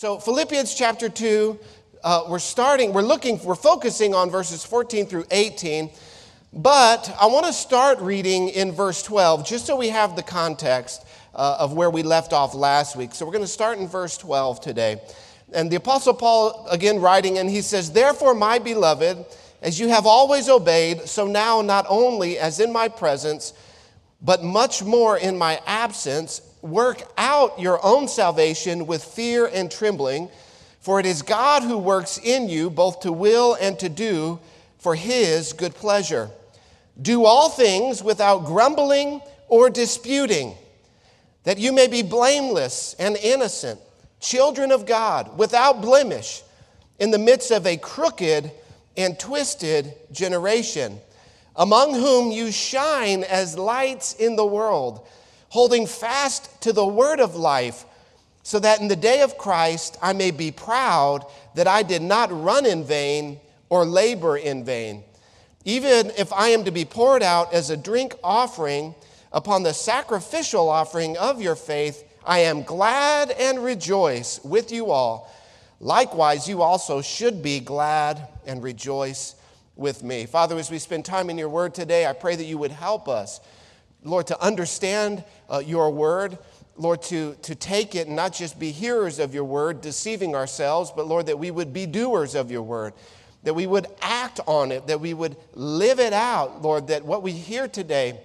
So, Philippians chapter 2, uh, we're starting, we're looking, we're focusing on verses 14 through 18. But I want to start reading in verse 12, just so we have the context uh, of where we left off last week. So we're going to start in verse 12 today. And the Apostle Paul, again, writing, and he says, Therefore, my beloved, as you have always obeyed, so now, not only as in my presence, but much more in my absence, work out your own salvation with fear and trembling, for it is God who works in you both to will and to do for his good pleasure. Do all things without grumbling or disputing, that you may be blameless and innocent, children of God, without blemish, in the midst of a crooked and twisted generation, among whom you shine as lights in the world, holding fast to the word of life, so that in the day of Christ I may be proud that I did not run in vain or labor in vain. Even if I am to be poured out as a drink offering upon the sacrificial offering of your faith, I am glad and rejoice with you all. Likewise, you also should be glad and rejoice with me. Father, as we spend time in your word today, I pray that you would help us, Lord, to understand uh, your word. Lord, to, to take it and not just be hearers of your word, deceiving ourselves, but Lord, that we would be doers of your word that we would act on it, that we would live it out, Lord, that what we hear today,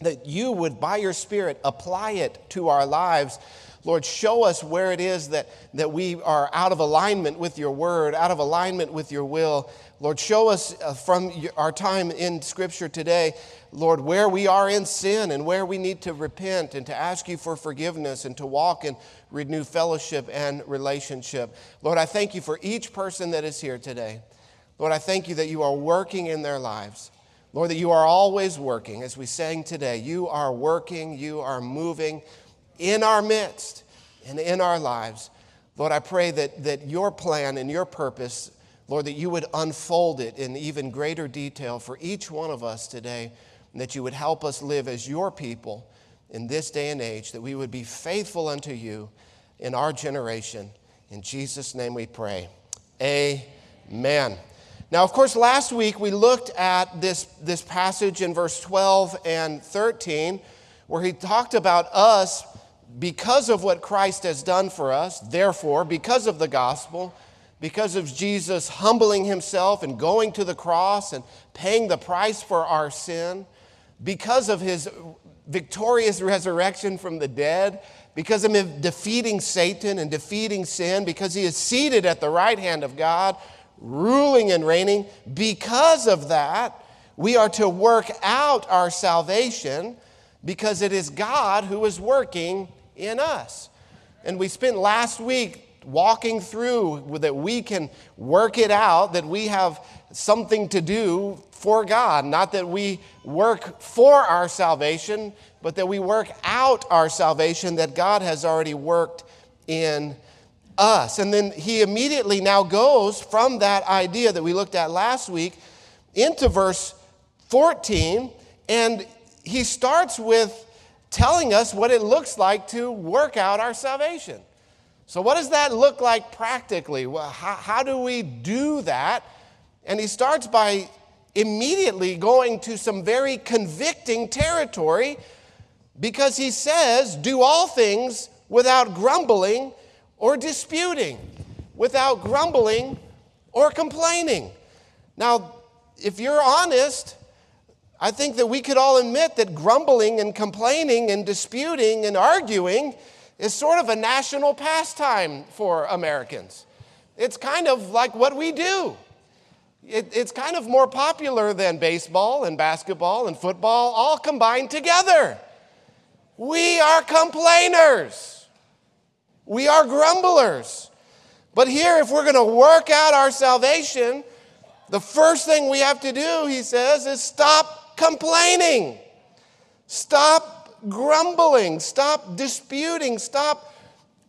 that you would, by your Spirit, apply it to our lives. Lord, show us where it is that, that we are out of alignment with your word, out of alignment with your will. Lord, show us uh, from our time in Scripture today, Lord, where we are in sin and where we need to repent and to ask you for forgiveness and to walk in renewed fellowship and relationship. Lord, I thank you for each person that is here today. Lord, I thank you that you are working in their lives. Lord, that you are always working. As we sang today, you are working, you are moving in our midst and in our lives. Lord, I pray that, that your plan and your purpose, Lord, that you would unfold it in even greater detail for each one of us today, and that you would help us live as your people in this day and age, that we would be faithful unto you in our generation. In Jesus' name we pray. Amen. Now, of course, last week we looked at this, this passage in verse 12 and 13 where he talked about us because of what Christ has done for us, therefore, because of the gospel, because of Jesus humbling himself and going to the cross and paying the price for our sin, because of his victorious resurrection from the dead, because of him defeating Satan and defeating sin, because he is seated at the right hand of God ruling and reigning. Because of that, we are to work out our salvation because it is God who is working in us. And we spent last week walking through that we can work it out, that we have something to do for God. Not that we work for our salvation, but that we work out our salvation that God has already worked in us. And then he immediately now goes from that idea that we looked at last week into verse 14, and he starts with telling us what it looks like to work out our salvation. So, what does that look like practically? How, how do we do that? And he starts by immediately going to some very convicting territory because he says, Do all things without grumbling or disputing, without grumbling or complaining. Now, if you're honest, I think that we could all admit that grumbling and complaining and disputing and arguing is sort of a national pastime for Americans. It's kind of like what we do. It, it's kind of more popular than baseball and basketball and football all combined together. We are complainers. We are grumblers. But here, if we're going to work out our salvation, the first thing we have to do, he says, is stop complaining. Stop grumbling. Stop disputing. Stop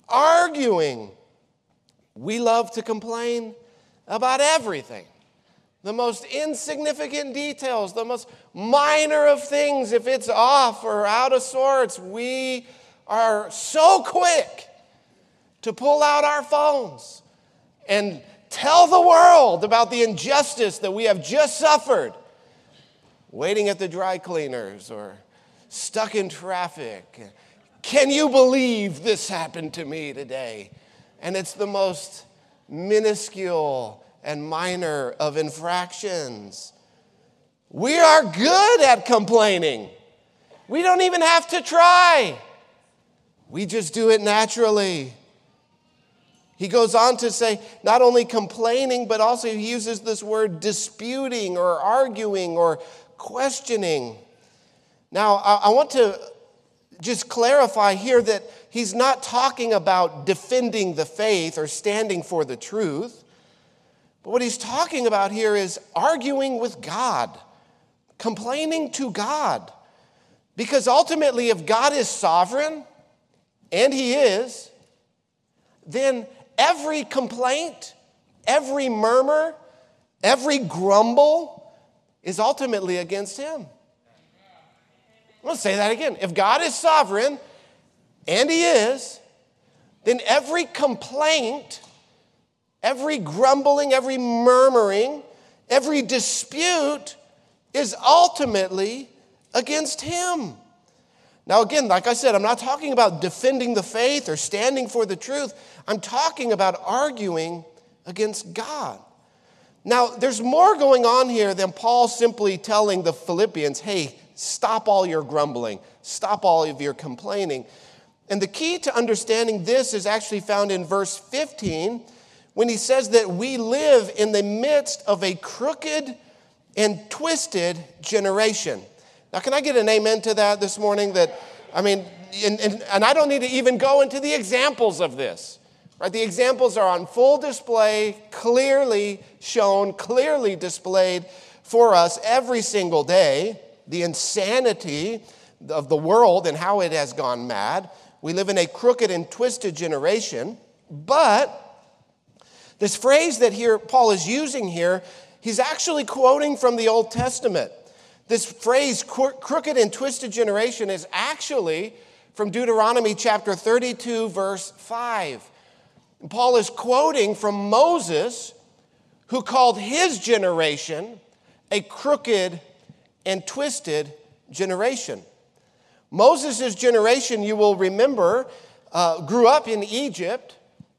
arguing. We love to complain about everything. The most insignificant details, the most minor of things, if it's off or out of sorts, we are so quick to pull out our phones and tell the world about the injustice that we have just suffered, waiting at the dry cleaners or stuck in traffic. Can you believe this happened to me today? And it's the most minuscule and minor of infractions. We are good at complaining. We don't even have to try. We just do it naturally. He goes on to say not only complaining, but also he uses this word disputing or arguing or questioning. Now, I, want to just clarify here that he's not talking about defending the faith or standing for the truth. But what he's talking about here is arguing with God, complaining to God. Because ultimately, if God is sovereign, and he is, then every complaint, every murmur, every grumble is ultimately against him. Let's say that again. If God is sovereign, and he is, then every complaint, every grumbling, every murmuring, every dispute is ultimately against him. Now, again, like I said, I'm not talking about defending the faith or standing for the truth. I'm talking about arguing against God. Now, there's more going on here than Paul simply telling the Philippians, hey, stop all your grumbling, stop all of your complaining. And the key to understanding this is actually found in verse 15 when he says that we live in the midst of a crooked and twisted generation. Now, can I get an amen to that this morning? That, I mean, and, and, and I don't need to even go into the examples of this. Right? The examples are on full display, clearly shown, clearly displayed for us every single day. The insanity of the world and how it has gone mad. We live in a crooked and twisted generation, but this phrase that here Paul is using here, he's actually quoting from the Old Testament. This phrase, crooked and twisted generation, is actually from Deuteronomy chapter 32, verse 5. And Paul is quoting from Moses, who called his generation a crooked and twisted generation. Moses' generation, you will remember, uh, grew up in Egypt,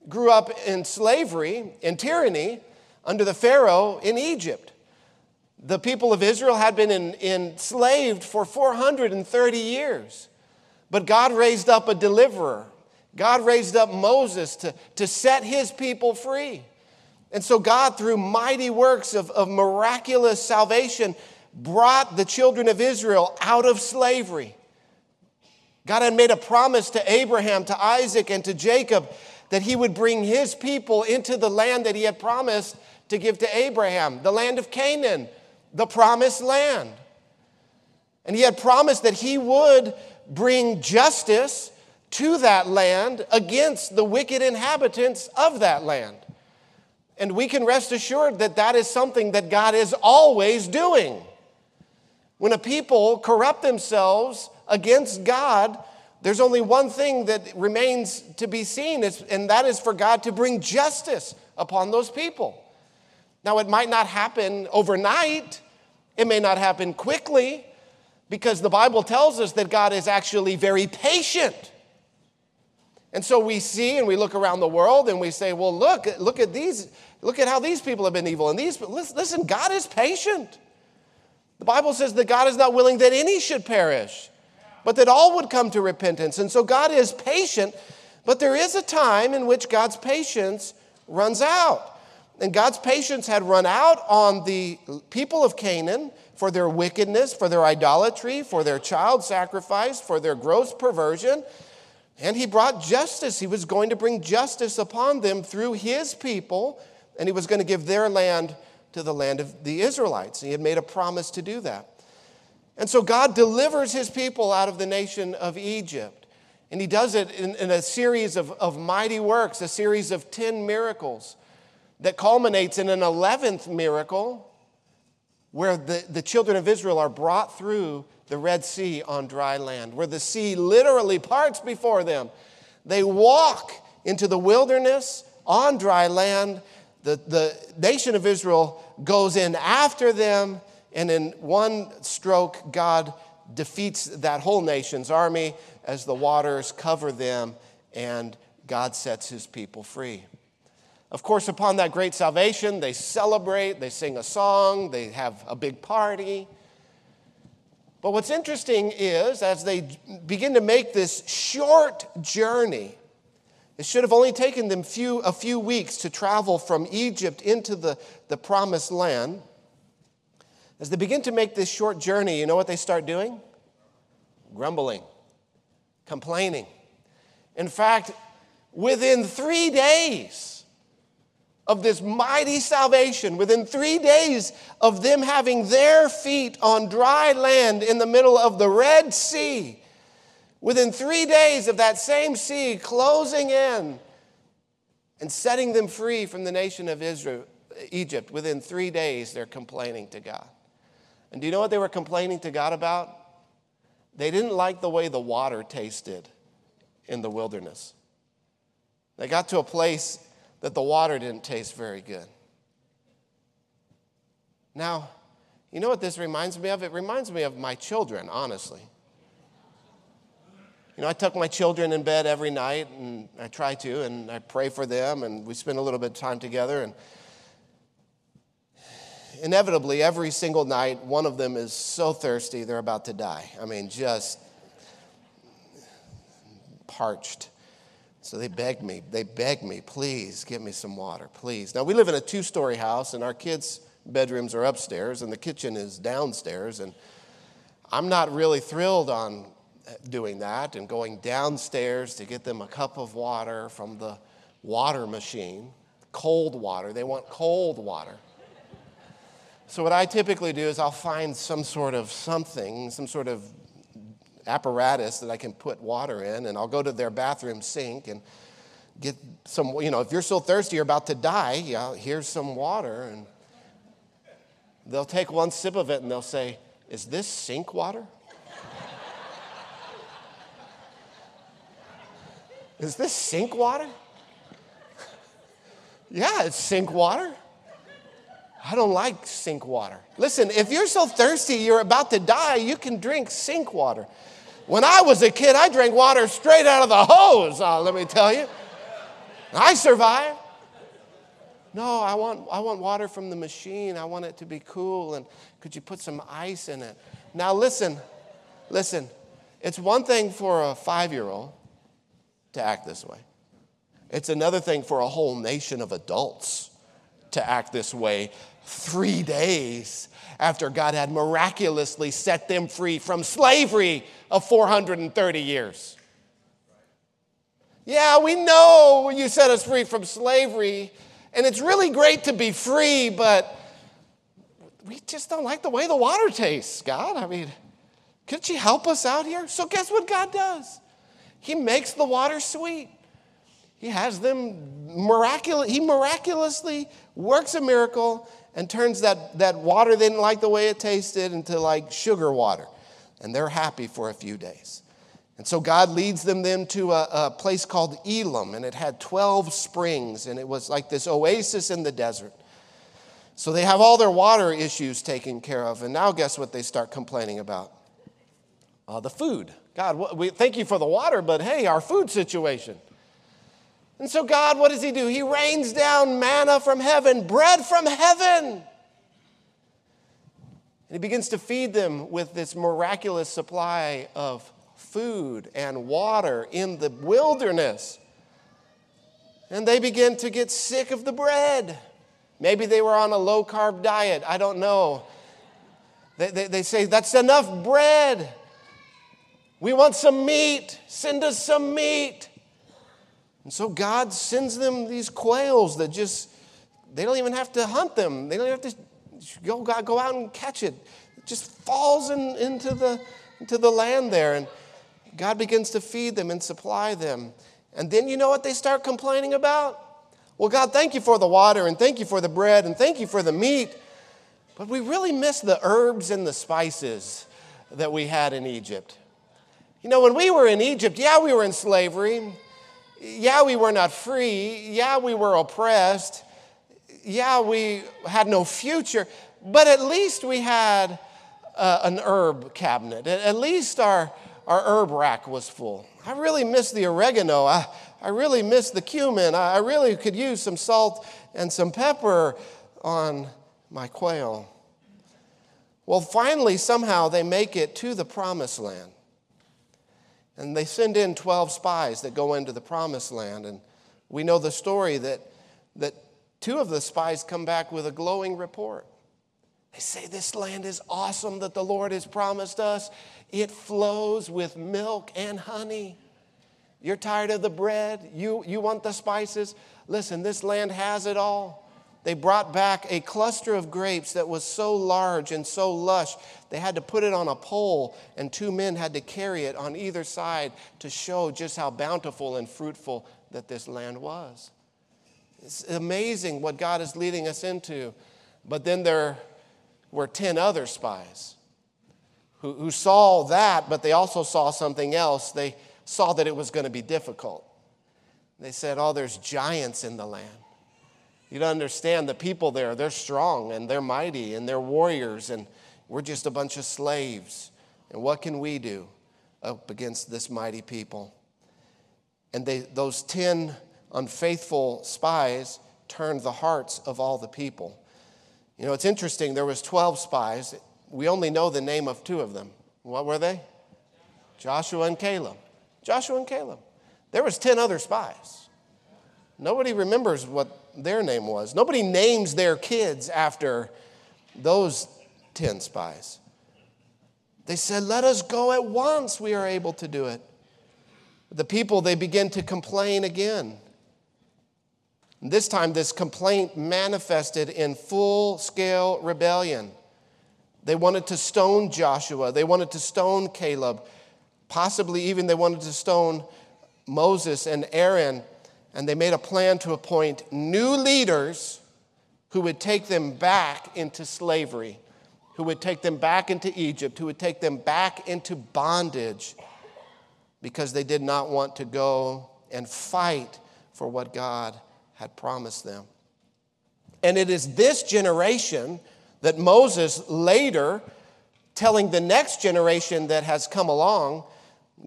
grew up in slavery, in tyranny, under the Pharaoh in Egypt. The people of Israel had been in, enslaved for 430 years. But God raised up a deliverer. God raised up Moses to, to set his people free. And so, God, through mighty works of, of miraculous salvation, brought the children of Israel out of slavery. God had made a promise to Abraham, to Isaac, and to Jacob that he would bring his people into the land that he had promised to give to Abraham, the land of Canaan, the promised land. And he had promised that he would bring justice to that land against the wicked inhabitants of that land. And we can rest assured that that is something that God is always doing. When a people corrupt themselves against God, there's only one thing that remains to be seen, and that is for God to bring justice upon those people. Now, it might not happen overnight, it may not happen quickly, because the Bible tells us that God is actually very patient. And so we see and we look around the world and we say, well, look, look at these, look at how these people have been evil. And these, listen, God is patient. The Bible says that God is not willing that any should perish, but that all would come to repentance. And so God is patient, but there is a time in which God's patience runs out. And God's patience had run out on the people of Canaan for their wickedness, for their idolatry, for their child sacrifice, for their gross perversion. And he brought justice. He was going to bring justice upon them through his people, and he was going to give their land to the land of the Israelites. He had made a promise to do that. And so God delivers his people out of the nation of Egypt. And he does it in, in a series of, of mighty works, a series of 10 miracles that culminates in an 11th miracle where the, the children of Israel are brought through the Red Sea on dry land, where the sea literally parts before them. They walk into the wilderness on dry land. The, the nation of Israel goes in after them, and in one stroke, God defeats that whole nation's army as the waters cover them, and God sets his people free. Of course, upon that great salvation, they celebrate, they sing a song, they have a big party. But what's interesting is, as they begin to make this short journey, it should have only taken them few, a few weeks to travel from Egypt into the, the promised land. As they begin to make this short journey, you know what they start doing? Grumbling, complaining. In fact, within three days, of this mighty salvation, within three days of them having their feet on dry land in the middle of the Red Sea, within three days of that same sea closing in and setting them free from the nation of Israel, Egypt, within three days they're complaining to God. And do you know what they were complaining to God about? They didn't like the way the water tasted in the wilderness. They got to a place that the water didn't taste very good. Now, you know what this reminds me of? It reminds me of my children, honestly. You know, I tuck my children in bed every night, and I try to, and I pray for them, and we spend a little bit of time together. And inevitably, every single night, one of them is so thirsty they're about to die. I mean, just parched. So they begged me, they begged me, please give me some water, please. Now we live in a two story house, and our kids' bedrooms are upstairs, and the kitchen is downstairs. And I'm not really thrilled on doing that and going downstairs to get them a cup of water from the water machine, cold water. They want cold water. So, what I typically do is I'll find some sort of something, some sort of apparatus that I can put water in, and I'll go to their bathroom sink and get some, you know, if you're so thirsty you're about to die, yeah, here's some water. And they'll take one sip of it and they'll say, Is this sink water? Is this sink water? yeah, it's sink water. I don't like sink water. Listen, if you're so thirsty you're about to die, you can drink sink water. When I was a kid, I drank water straight out of the hose, uh, let me tell you. I survived. No, I want, I want water from the machine. I want it to be cool. And could you put some ice in it? Now, listen, listen. It's one thing for a five year old to act this way, it's another thing for a whole nation of adults to act this way three days after God had miraculously set them free from slavery of 430 years. Yeah, we know you set us free from slavery, and it's really great to be free, but we just don't like the way the water tastes, God. I mean, could you help us out here? So, guess what God does? He makes the water sweet. He has them miraculous, he miraculously works a miracle and turns that, that water they didn't like the way it tasted into like sugar water. And they're happy for a few days. And so God leads them then to a, a place called Elim, and it had 12 springs, and it was like this oasis in the desert. So they have all their water issues taken care of. And now, guess what they start complaining about? Uh, the food. God, we thank you for the water, but hey, our food situation. And so, God, what does He do? He rains down manna from heaven, bread from heaven. And He begins to feed them with this miraculous supply of food and water in the wilderness. And they begin to get sick of the bread. Maybe they were on a low carb diet. I don't know. They, they, they, say, That's enough bread. We want some meat. Send us some meat. And so God sends them these quails that just, they don't even have to hunt them. They don't have to go, go out and catch it. It just falls in, into, the, into the land there. And God begins to feed them and supply them. And then you know what they start complaining about? Well, God, thank you for the water and thank you for the bread and thank you for the meat. But we really miss the herbs and the spices that we had in Egypt. You know, when we were in Egypt, yeah, we were in slavery. Yeah, we were not free. Yeah, we were oppressed. Yeah, we had no future. But at least we had uh, an herb cabinet. At least our, our herb rack was full. I really miss the oregano. I, I really miss the cumin. I, I really could use some salt and some pepper on my quail. Well, finally, somehow they make it to the promised land. And they send in 12 spies that go into the promised land. And we know the story that, that two of the spies come back with a glowing report. They say, This land is awesome that the Lord has promised us. It flows with milk and honey. You're tired of the bread? You, you want the spices? Listen, this land has it all. They brought back a cluster of grapes that was so large and so lush, they had to put it on a pole, and two men had to carry it on either side to show just how bountiful and fruitful that this land was. It's amazing what God is leading us into. But then there were 10 other spies who, who saw that, but they also saw something else. They saw that it was going to be difficult. They said, Oh, there's giants in the land. You don't understand the people there, they're strong and they're mighty and they're warriors, and we're just a bunch of slaves. And what can we do up against this mighty people? And they, those 10 unfaithful spies turned the hearts of all the people. You know, it's interesting, there was 12 spies. We only know the name of two of them. What were they? Joshua and Caleb. Joshua and Caleb. There was 10 other spies. Nobody remembers what their name was. Nobody names their kids after those 10 spies. They said, Let us go at once. We are able to do it. The people, they begin to complain again. This time, this complaint manifested in full scale rebellion. They wanted to stone Joshua, they wanted to stone Caleb, possibly even they wanted to stone Moses and Aaron and they made a plan to appoint new leaders who would take them back into slavery, who would take them back into Egypt, who would take them back into bondage because they did not want to go and fight for what God had promised them. And it is this generation that Moses later, telling the next generation that has come along,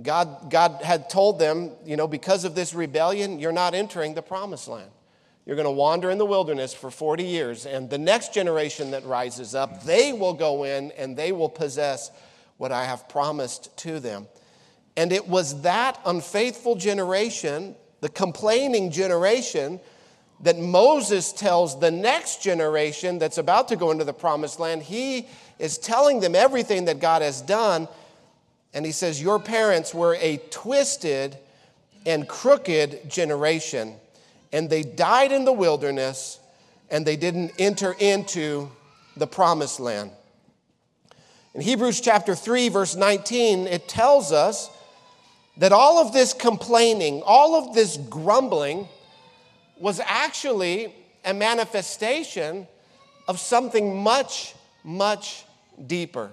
God, God had told them, you know, because of this rebellion, you're not entering the promised land. You're going to wander in the wilderness for 40 years, and the next generation that rises up, they will go in and they will possess what I have promised to them. And it was that unfaithful generation, the complaining generation, that Moses tells the next generation that's about to go into the promised land. He is telling them everything that God has done and he says, Your parents were a twisted and crooked generation, and they died in the wilderness, and they didn't enter into the promised land. In Hebrews chapter 3, verse 19, it tells us that all of this complaining, all of this grumbling, was actually a manifestation of something much, much deeper.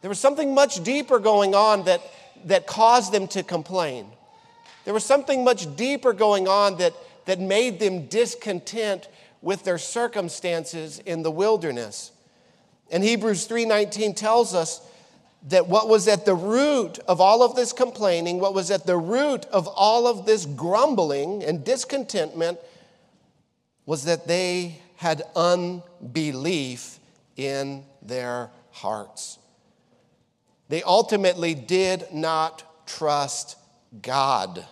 There was something much deeper going on that, that caused them to complain. There was something much deeper going on that, that made them discontent with their circumstances in the wilderness. And Hebrews 3:19 tells us that what was at the root of all of this complaining, what was at the root of all of this grumbling and discontentment was that they had unbelief in their hearts. They ultimately did not trust God.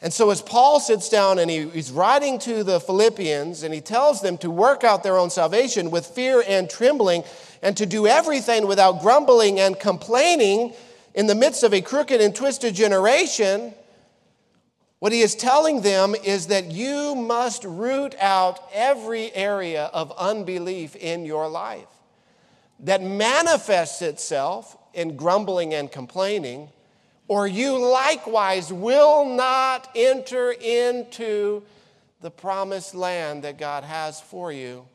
And so, as Paul sits down and he, he's writing to the Philippians and he tells them to work out their own salvation with fear and trembling and to do everything without grumbling and complaining in the midst of a crooked and twisted generation, what he is telling them is that you must root out every area of unbelief in your life that manifests itself in grumbling and complaining, or you likewise will not enter into the promised land that God has for you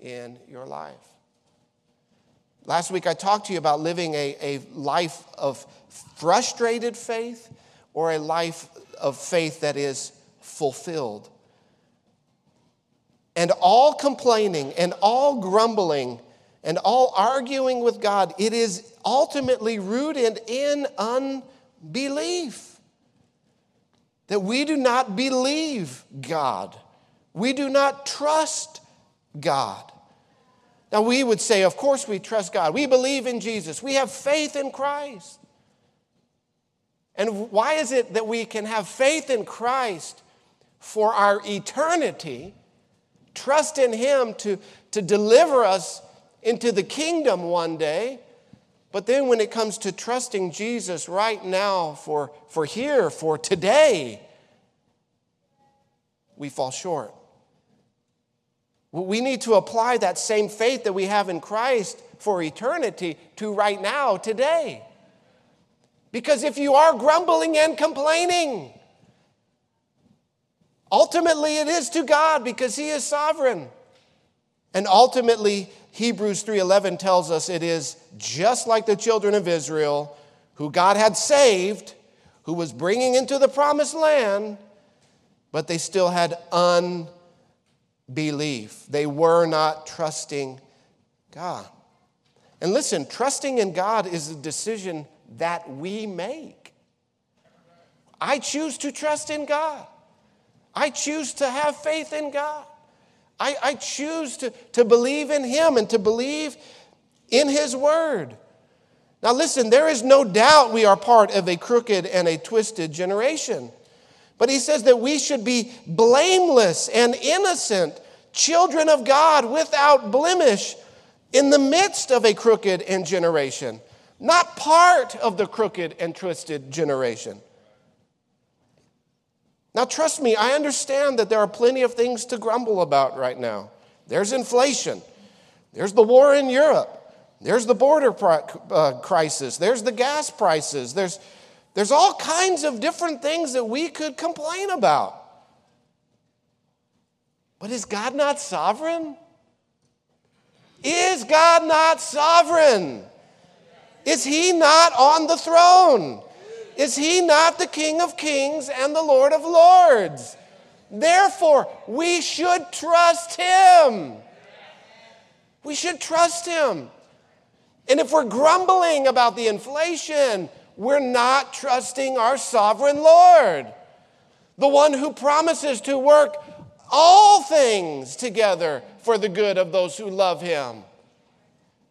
in your life. Last week I talked to you about living a, a life of frustrated faith or a life of faith that is fulfilled. And all complaining and all grumbling and all arguing with God, it is ultimately rooted in unbelief. That we do not believe God, we do not trust God. Now, we would say, of course, we trust God. We believe in Jesus. We have faith in Christ. And why is it that we can have faith in Christ for our eternity, trust in Him to, to deliver us into the kingdom one day? But then when it comes to trusting Jesus right now for, for here, for today, we fall short. We need to apply that same faith that we have in Christ for eternity to right now, today. Because if you are grumbling and complaining, ultimately it is to God because he is sovereign. And ultimately Hebrews 3:11 tells us it is just like the children of Israel who God had saved, who was bringing into the promised land, but they still had unbelief. They were not trusting God. And listen, trusting in God is a decision that we make. I choose to trust in God. I choose to have faith in God. I, I choose to, to believe in Him and to believe in His Word. Now, listen, there is no doubt we are part of a crooked and a twisted generation. But he says that we should be blameless and innocent, children of God without blemish in the midst of a crooked and generation, not part of the crooked and twisted generation. Now, trust me, I understand that there are plenty of things to grumble about right now. There's inflation, there's the war in Europe, there's the border uh, crisis, there's the gas prices, there's there's all kinds of different things that we could complain about. But is God not sovereign? Is God not sovereign? Is he not on the throne? Is he not the King of kings and the Lord of lords? Therefore, we should trust him. We should trust him. And if we're grumbling about the inflation, we're not trusting our sovereign Lord, the one who promises to work all things together for the good of those who love him.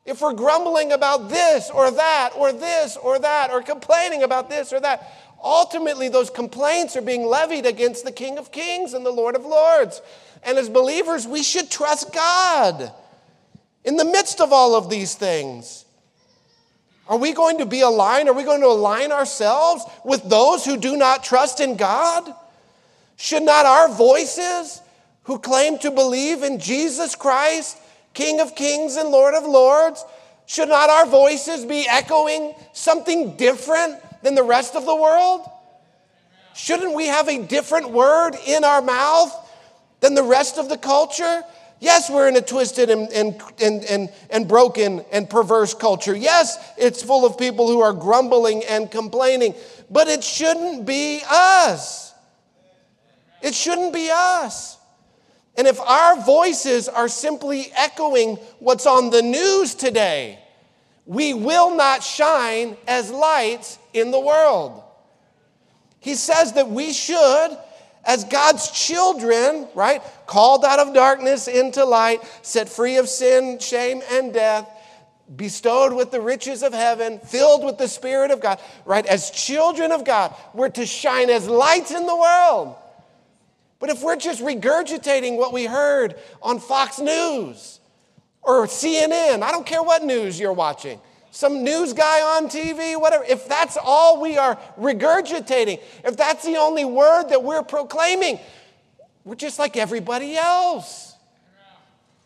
If we're grumbling about this or that or this or that or complaining about this or that, ultimately those complaints are being levied against the King of Kings and the Lord of Lords. And as believers, we should trust God in the midst of all of these things. Are we going to be aligned? Are we going to align ourselves with those who do not trust in God? Should not our voices, who claim to believe in Jesus Christ, King of kings and Lord of lords, should not our voices be echoing something different than the rest of the world? Shouldn't we have a different word in our mouth than the rest of the culture? Yes, we're in a twisted and, and, and, and, and broken and perverse culture. Yes, it's full of people who are grumbling and complaining, but it shouldn't be us. It shouldn't be us. And if our voices are simply echoing what's on the news today, we will not shine as lights in the world. He says that we should as God's children, right, called out of darkness into light, set free of sin, shame, and death, bestowed with the riches of heaven, filled with the Spirit of God, right, as children of God, we're to shine as lights in the world. But if we're just regurgitating what we heard on Fox News or CNN, I don't care what news you're watching, some news guy on TV, whatever, if that's all we are regurgitating, if that's the only word that we're proclaiming, we're just like everybody else.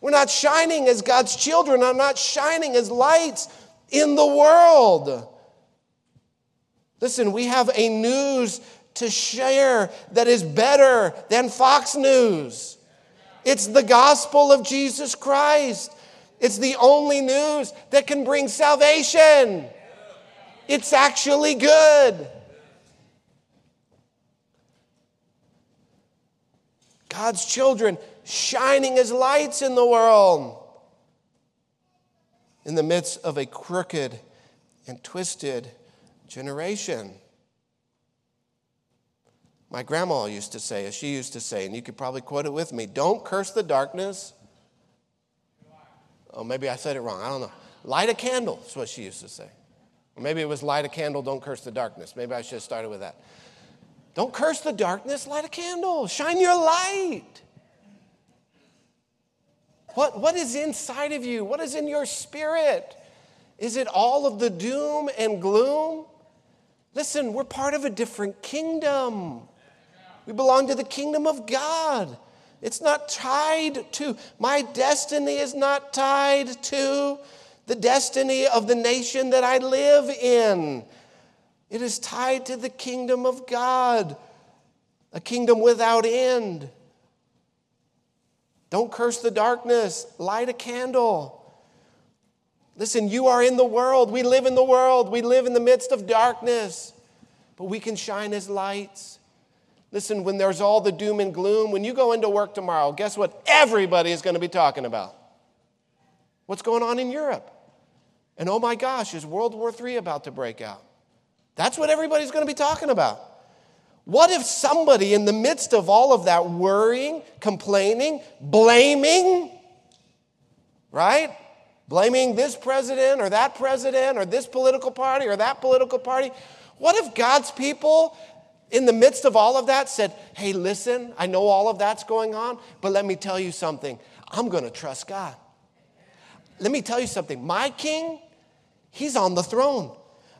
We're not shining as God's children, I'm not shining as lights in the world. Listen, we have a news to share that is better than Fox News. It's the gospel of Jesus Christ. It's the only news that can bring salvation. It's actually good. God's children shining as lights in the world in the midst of a crooked and twisted generation. My grandma used to say, as she used to say, and you could probably quote it with me don't curse the darkness. Oh, maybe I said it wrong. I don't know. Light a candle, is what she used to say. Or maybe it was light a candle, don't curse the darkness. Maybe I should have started with that. Don't curse the darkness, light a candle, shine your light. What, what is inside of you? What is in your spirit? Is it all of the doom and gloom? Listen, we're part of a different kingdom. We belong to the kingdom of God. It's not tied to, my destiny is not tied to the destiny of the nation that I live in. It is tied to the kingdom of God, a kingdom without end. Don't curse the darkness, light a candle. Listen, you are in the world. We live in the world. We live in the midst of darkness, but we can shine as lights. Listen, when there's all the doom and gloom, when you go into work tomorrow, guess what everybody is going to be talking about? What's going on in Europe? And oh my gosh, is World War III about to break out? That's what everybody's going to be talking about. What if somebody in the midst of all of that worrying, complaining, blaming, right? Blaming this president or that president or this political party or that political party. What if God's people in the midst of all of that said, Hey, listen, I know all of that's going on, but let me tell you something. I'm going to trust God. Let me tell you something. My king, he's on the throne.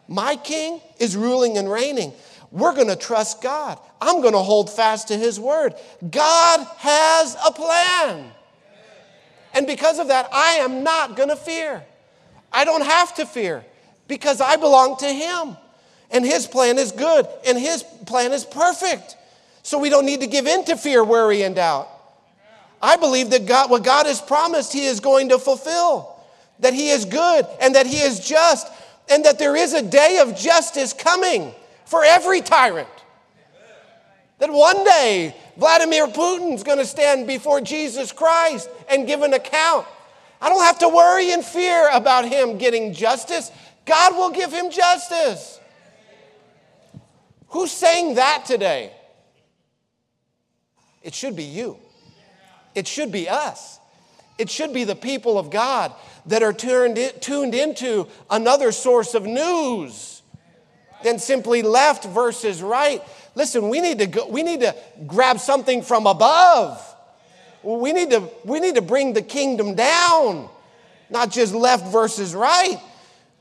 My king is ruling and reigning. We're going to trust God. I'm going to hold fast to his word. God has a plan. And because of that, I am not going to fear. I don't have to fear because I belong to him. And his plan is good and his plan is perfect. So we don't need to give in to fear, worry, and doubt. I believe that God, what God has promised, he is going to fulfill. That he is good and that he is just and that there is a day of justice coming for every tyrant. That one day Vladimir Putin's going to stand before Jesus Christ and give an account. I don't have to worry and fear about him getting justice. God will give him justice. Who's saying that today? It should be you. It should be us. It should be the people of God that are turned in, tuned into another source of news than simply left versus right. Listen, we need to go, we need to grab something from above. We need to we need to bring the kingdom down, not just left versus right.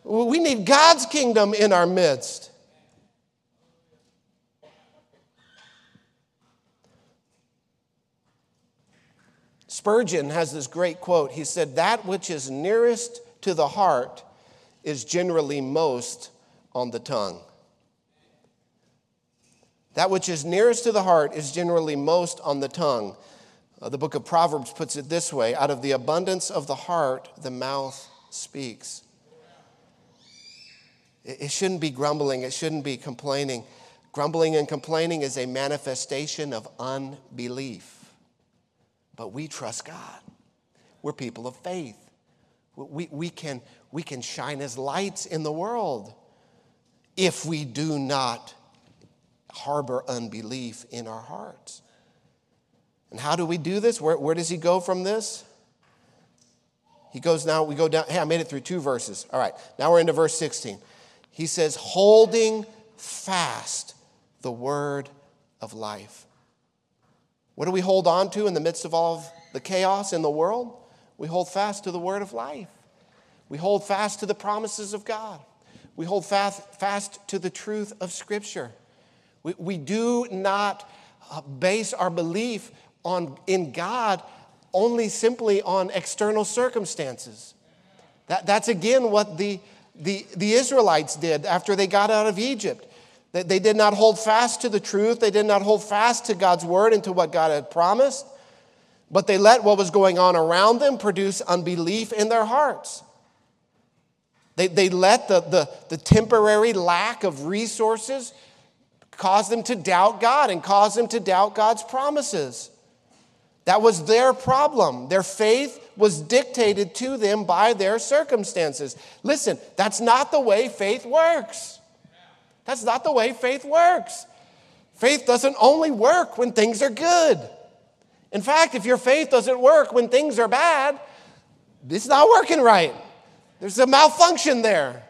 We need God's kingdom in our midst. Spurgeon has this great quote. He said, That which is nearest to the heart is generally most on the tongue. That which is nearest to the heart is generally most on the tongue. Uh, the book of Proverbs puts it this way out of the abundance of the heart, the mouth speaks. It, it shouldn't be grumbling, it shouldn't be complaining. Grumbling and complaining is a manifestation of unbelief. But we trust God. We're people of faith. We, we, can, we can shine as lights in the world if we do not harbor unbelief in our hearts. And how do we do this? Where, where does he go from this? He goes now, we go down. Hey, I made it through two verses. All right, now we're into verse 16. He says, holding fast the word of life. What do we hold on to in the midst of all of the chaos in the world? We hold fast to the word of life. We hold fast to the promises of God. We hold fast, fast to the truth of Scripture. We, we do not uh, base our belief on, in God only simply on external circumstances. That, that's again what the, the, the Israelites did after they got out of Egypt. They did not hold fast to the truth. They did not hold fast to God's word and to what God had promised. But they let what was going on around them produce unbelief in their hearts. They, they let the, the, the temporary lack of resources cause them to doubt God and cause them to doubt God's promises. That was their problem. Their faith was dictated to them by their circumstances. Listen, that's not the way faith works. That's not the way faith works. Faith doesn't only work when things are good. In fact, if your faith doesn't work when things are bad, it's not working right. There's a malfunction there.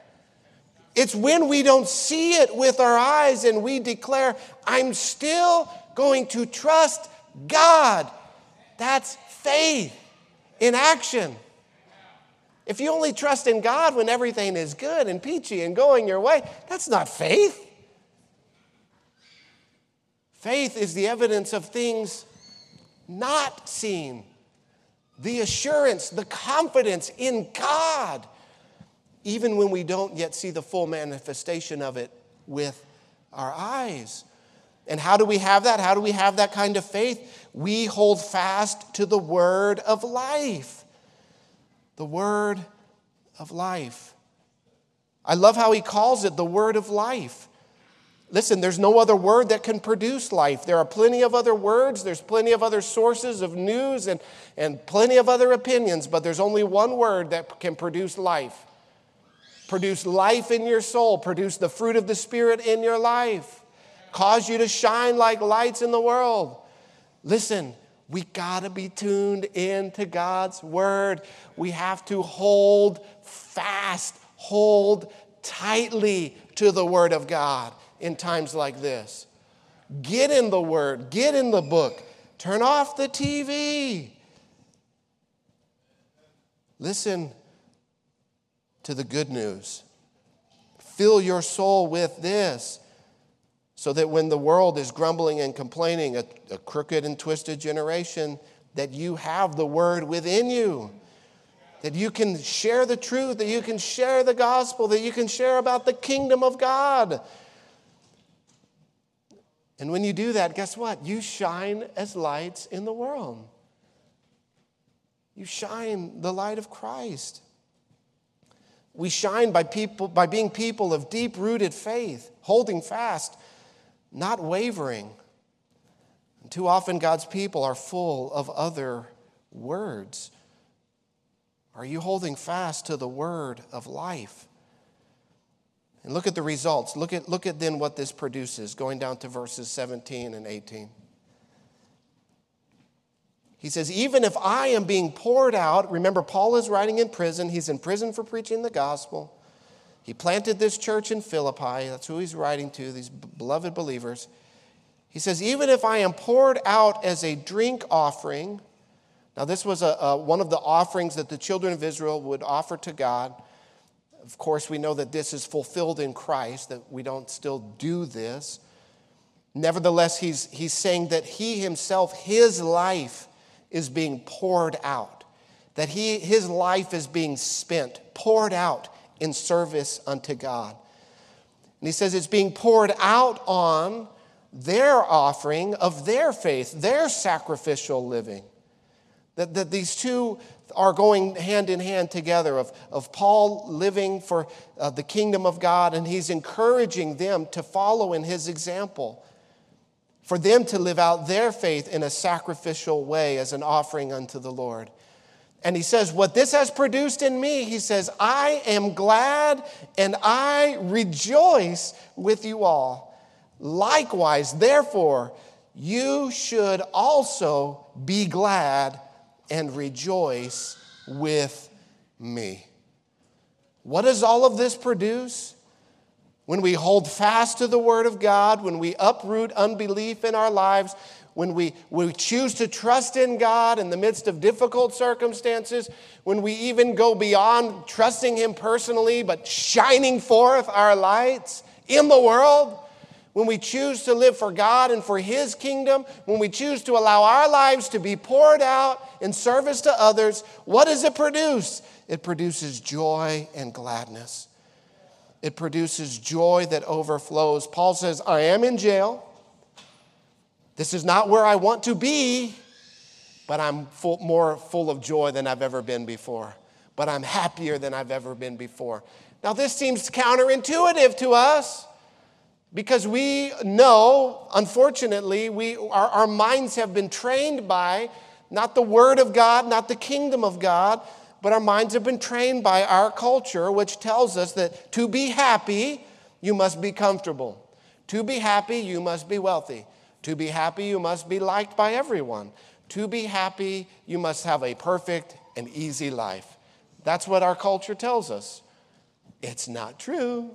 It's when we don't see it with our eyes and we declare, I'm still going to trust God. That's faith in action. If you only trust in God when everything is good and peachy and going your way, that's not faith. Faith is the evidence of things not seen, the assurance, the confidence in God, even when we don't yet see the full manifestation of it with our eyes. And how do we have that? How do we have that kind of faith? We hold fast to the word of life. The word of life. I love how he calls it the word of life. Listen, there's no other word that can produce life. There are plenty of other words, there's plenty of other sources of news, and, and plenty of other opinions, but there's only one word that can produce life. Produce life in your soul, produce the fruit of the Spirit in your life, cause you to shine like lights in the world. Listen, we got to be tuned into God's word. We have to hold fast, hold tightly to the word of God in times like this. Get in the Word, get in the book, turn off the TV. Listen to the good news. Fill your soul with this so that when the world is grumbling and complaining, a, a, crooked and twisted generation, that you have the word within you. That you can share the truth, that you can share the gospel, that you can share about the kingdom of God. And when you do that, guess what? You shine as lights in the world. You shine the light of Christ. We shine by, people, by being people of deep rooted faith, holding fast, not wavering. And too often, God's people are full of other words. Are you holding fast to the word of life? And look at the results. Look at, look at then what this produces, going down to verses 17 and 18. He says, Even if I am being poured out, remember, Paul is writing in prison. He's in prison for preaching the gospel. He planted this church in Philippi. That's who he's writing to, these beloved believers. He says, Even if I am poured out as a drink offering, now this was a, a, one of the offerings that the children of Israel would offer to God. Of course, we know that this is fulfilled in Christ, that we don't still do this. Nevertheless, he's, he's saying that he himself, his life, is being poured out, that he, his life is being spent, poured out in service unto God. And he says it's being poured out on their offering of their faith, their sacrificial living. That, that these two are going hand in hand together of, of Paul living for uh, the kingdom of God, and he's encouraging them to follow in his example, for them to live out their faith in a sacrificial way as an offering unto the Lord. And he says, What this has produced in me, he says, I am glad and I rejoice with you all. Likewise, therefore, you should also be glad and rejoice with me. What does all of this produce? When we hold fast to the Word of God, when we uproot unbelief in our lives, when we, we choose to trust in God in the midst of difficult circumstances, when we even go beyond trusting Him personally, but shining forth our lights in the world, when we choose to live for God and for His kingdom, when we choose to allow our lives to be poured out in service to others, what does it produce? It produces joy and gladness. It produces joy that overflows. Paul says, I am in jail. This is not where I want to be, but I'm full, more full of joy than I've ever been before. But I'm happier than I've ever been before. Now, this seems counterintuitive to us. Because we know, unfortunately, we, our, our minds have been trained by not the Word of God, not the kingdom of God, but our minds have been trained by our culture, which tells us that to be happy, you must be comfortable. To be happy, you must be wealthy. To be happy, you must be liked by everyone. To be happy, you must have a perfect and easy life. That's what our culture tells us. It's not true.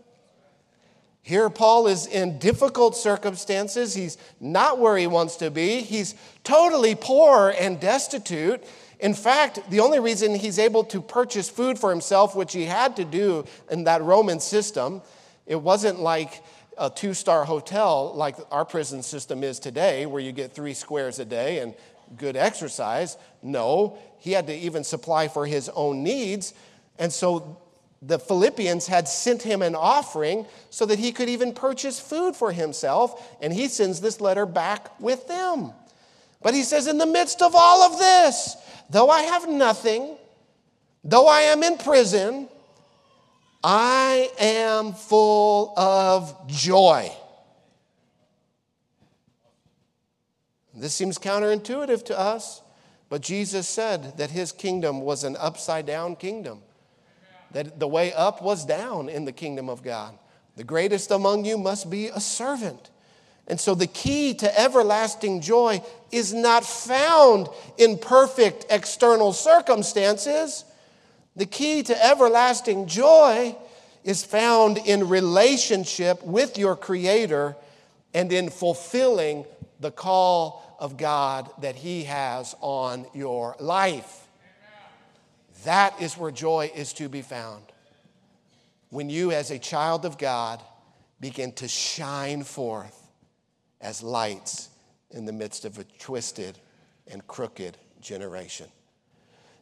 Here, Paul is in difficult circumstances. He's not where he wants to be. He's totally poor and destitute. In fact, the only reason he's able to purchase food for himself, which he had to do in that Roman system, it wasn't like a two star hotel like our prison system is today, where you get three squares a day and good exercise. No, he had to even supply for his own needs. And so the Philippians had sent him an offering so that he could even purchase food for himself, and he sends this letter back with them. But he says, In the midst of all of this, though I have nothing, though I am in prison, I am full of joy. This seems counterintuitive to us, but Jesus said that his kingdom was an upside down kingdom that the way up was down in the kingdom of God. The greatest among you must be a servant. And so the key to everlasting joy is not found in perfect external circumstances. The key to everlasting joy is found in relationship with your Creator and in fulfilling the call of God that He has on your life. That is where joy is to be found. When you, as a child of God, begin to shine forth as lights in the midst of a twisted and crooked generation.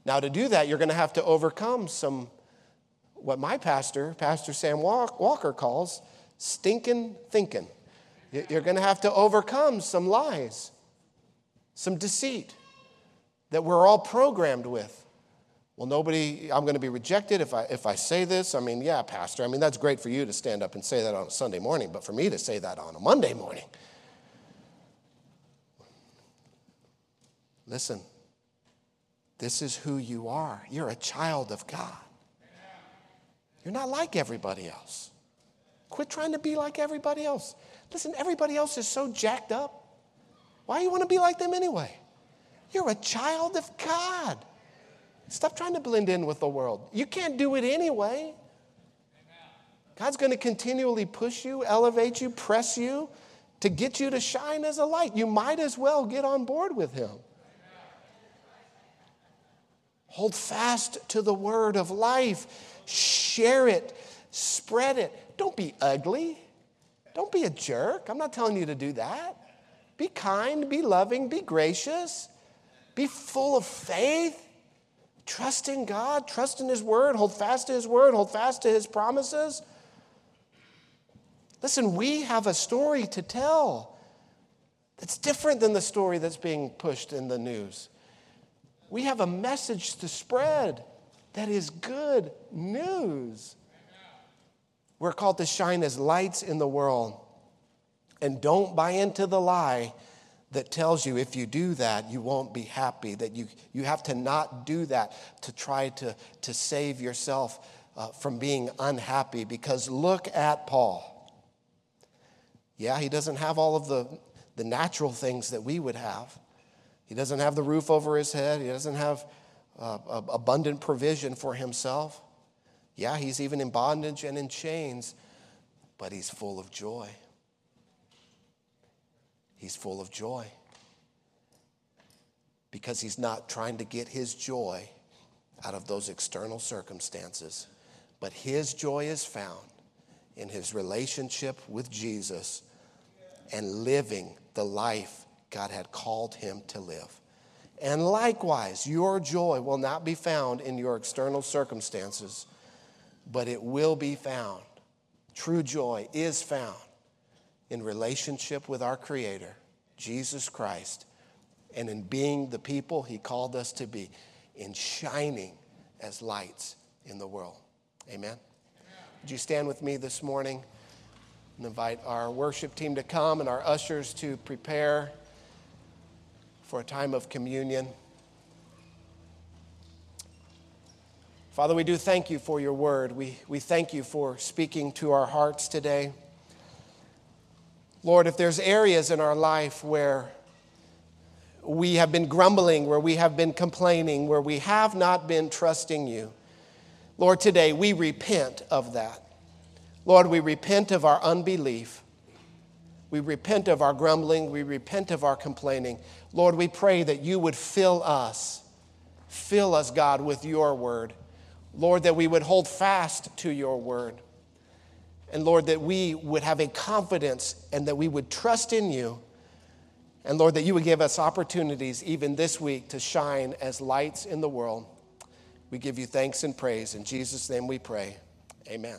Now, to do that, you're going to have to overcome some, what my pastor, Pastor Sam Walker, calls stinking thinking. You're going to have to overcome some lies, some deceit that we're all programmed with well, nobody, I'm going to be rejected if I, if I say this. I mean, yeah, Pastor, I mean, that's great for you to stand up and say that on a Sunday morning, but for me to say that on a Monday morning. Listen, this is who you are. You're a child of God. You're not like everybody else. Quit trying to be like everybody else. Listen, everybody else is so jacked up. Why you want to be like them anyway? You're a child of God. Stop trying to blend in with the world. You can't do it anyway. God's going to continually push you, elevate you, press you to get you to shine as a light. You might as well get on board with Him. Hold fast to the word of life, share it, spread it. Don't be ugly. Don't be a jerk. I'm not telling you to do that. Be kind, be loving, be gracious, be full of faith. Trust in God, trust in His Word, hold fast to His Word, hold fast to His promises. Listen, we have a story to tell that's different than the story that's being pushed in the news. We have a message to spread that is good news. We're called to shine as lights in the world. And don't buy into the lie that tells you if you do that, you won't be happy, that you, you have to not do that to try to, to save yourself uh, from being unhappy. Because look at Paul. Yeah, he doesn't have all of the, the natural things that we would have. He doesn't have the roof over his head, he doesn't have uh, abundant provision for himself. Yeah, he's even in bondage and in chains, but he's full of joy. He's full of joy. Because he's not trying to get his joy out of those external circumstances, but his joy is found in his relationship with Jesus and living the life God had called him to live. And likewise, your joy will not be found in your external circumstances, but it will be found. True joy is found in relationship with our Creator, Jesus Christ, and in being the people He called us to be, in shining as lights in the world. Amen. Would you stand with me this morning and invite our worship team to come and our ushers to prepare for a time of communion. Father, we do thank you for your word. We, we thank you for speaking to our hearts today. Lord, if there's areas in our life where we have been grumbling, where we have been complaining, where we have not been trusting you, Lord, today we repent of that. Lord, we repent of our unbelief. We repent of our grumbling. We repent of our complaining. Lord, we pray that you would fill us, fill us, God, with your word. Lord, that we would hold fast to your word. And Lord, that we would have a confidence and that we would trust in you. And Lord, that you would give us opportunities even this week to shine as lights in the world. We give you thanks and praise. In Jesus' name we pray. Amen.